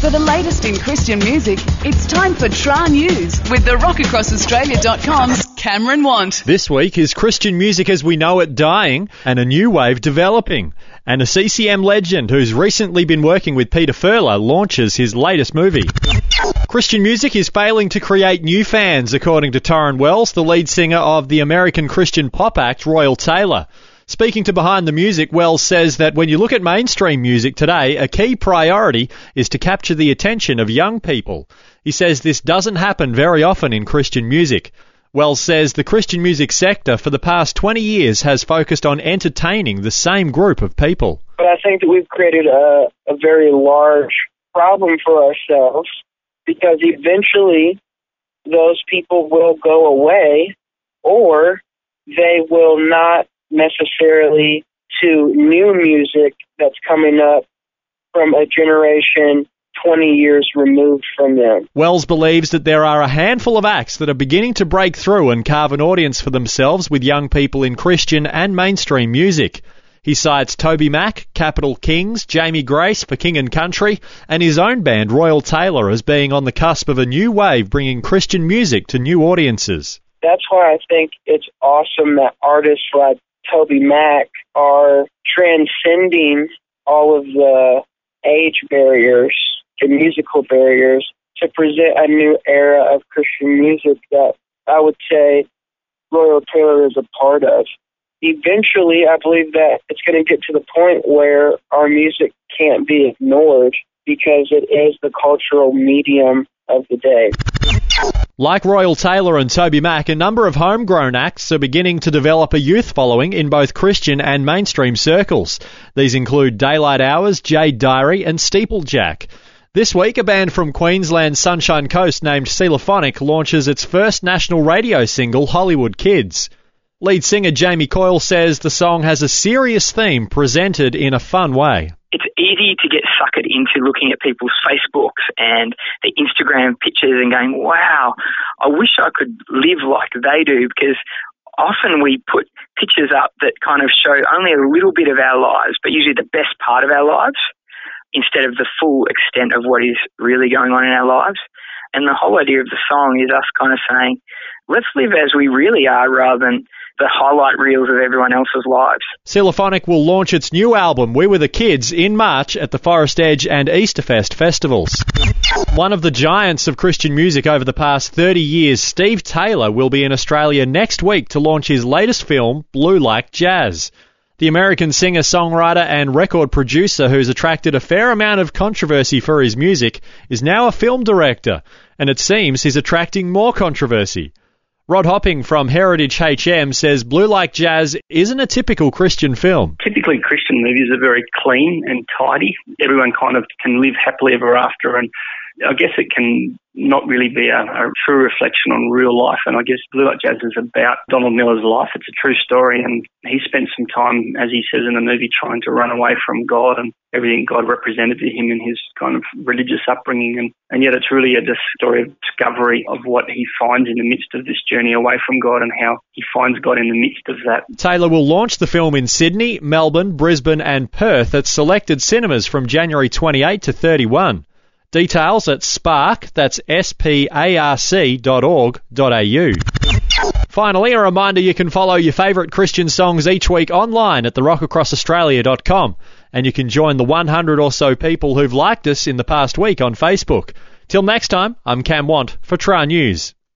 For the latest in Christian music, it's time for Tra News with the RockAcrossAustralia.com's Cameron Want. This week is Christian music as we know it dying and a new wave developing. And a CCM legend who's recently been working with Peter Furler launches his latest movie. Christian music is failing to create new fans, according to Tauren Wells, the lead singer of the American Christian pop act Royal Tailor. Speaking to Behind the Music, Wells says that when you look at mainstream music today, a key priority is to capture the attention of young people. He says this doesn't happen very often in Christian music. Wells says the Christian music sector for the past 20 years has focused on entertaining the same group of people. But I think that we've created a, a very large problem for ourselves because eventually those people will go away or they will not necessarily to new music that's coming up from a generation 20 years removed from them. Wells believes that there are a handful of acts that are beginning to break through and carve an audience for themselves with young people in Christian and mainstream music. He cites TobyMac, Capital Kings, Jamie Grace for King and Country, and his own band Royal Tailor as being on the cusp of a new wave bringing Christian music to new audiences. That's why I think it's awesome that artists like TobyMac are transcending all of the age barriers, the musical barriers, to present a new era of Christian music that I would say Royal Tailor is a part of. Eventually, I believe that it's going to get to the point where our music can't be ignored because it is the cultural medium of the day. Like Royal Tailor and TobyMac, a number of homegrown acts are beginning to develop a youth following in both Christian and mainstream circles. These include Daylight Hours, Jade Diary, and Steeplejack. This week, a band from Queensland's Sunshine Coast named Sealophonic launches its first national radio single, Hollywood Kids. Lead singer Jamie Coyle says the song has a serious theme presented in a fun way. It's easy to get suckered into looking at people's Facebooks and their Instagram pictures and going, wow, I wish I could live like they do because often we put pictures up that kind of show only a little bit of our lives, but usually the best part of our lives instead of the full extent of what is really going on in our lives. And the whole idea of the song is us kind of saying, let's live as we really are rather than the highlight reels of everyone else's lives. Sealophonic will launch its new album, We Were the Kids, in March at the Forest Edge and Easterfest festivals. One of the giants of Christian music over the past 30 years, Steve Taylor, will be in Australia next week to launch his latest film, Blue Like Jazz. The American singer, songwriter, and record producer who's attracted a fair amount of controversy for his music is now a film director, and it seems he's attracting more controversy. Rod Hopping from Heritage HM says Blue Like Jazz isn't a typical Christian film. Typically, Christian movies are very clean and tidy. Everyone kind of can live happily ever after, and I guess it can not really be a, a, true reflection on real life. And I guess Blue Like Jazz is about Donald Miller's life. It's a true story, and he spent some time, as he says in the movie, trying to run away from God and everything God represented to him in his kind of religious upbringing. And, and yet it's really a story of discovery of what he finds in the midst of this journey away from God and how he finds God in the midst of that. Taylor will launch the film in Sydney, Melbourne, Brisbane, and Perth at selected cinemas from January 28 to 31. Details at spark, that's S-P-A-R-C dot org dot au. Finally, a reminder you can follow your favourite Christian songs each week online at therockacrossaustralia.com and you can join the 100 or so people who've liked us in the past week on Facebook. Till next time, I'm Cam Want for Tra News.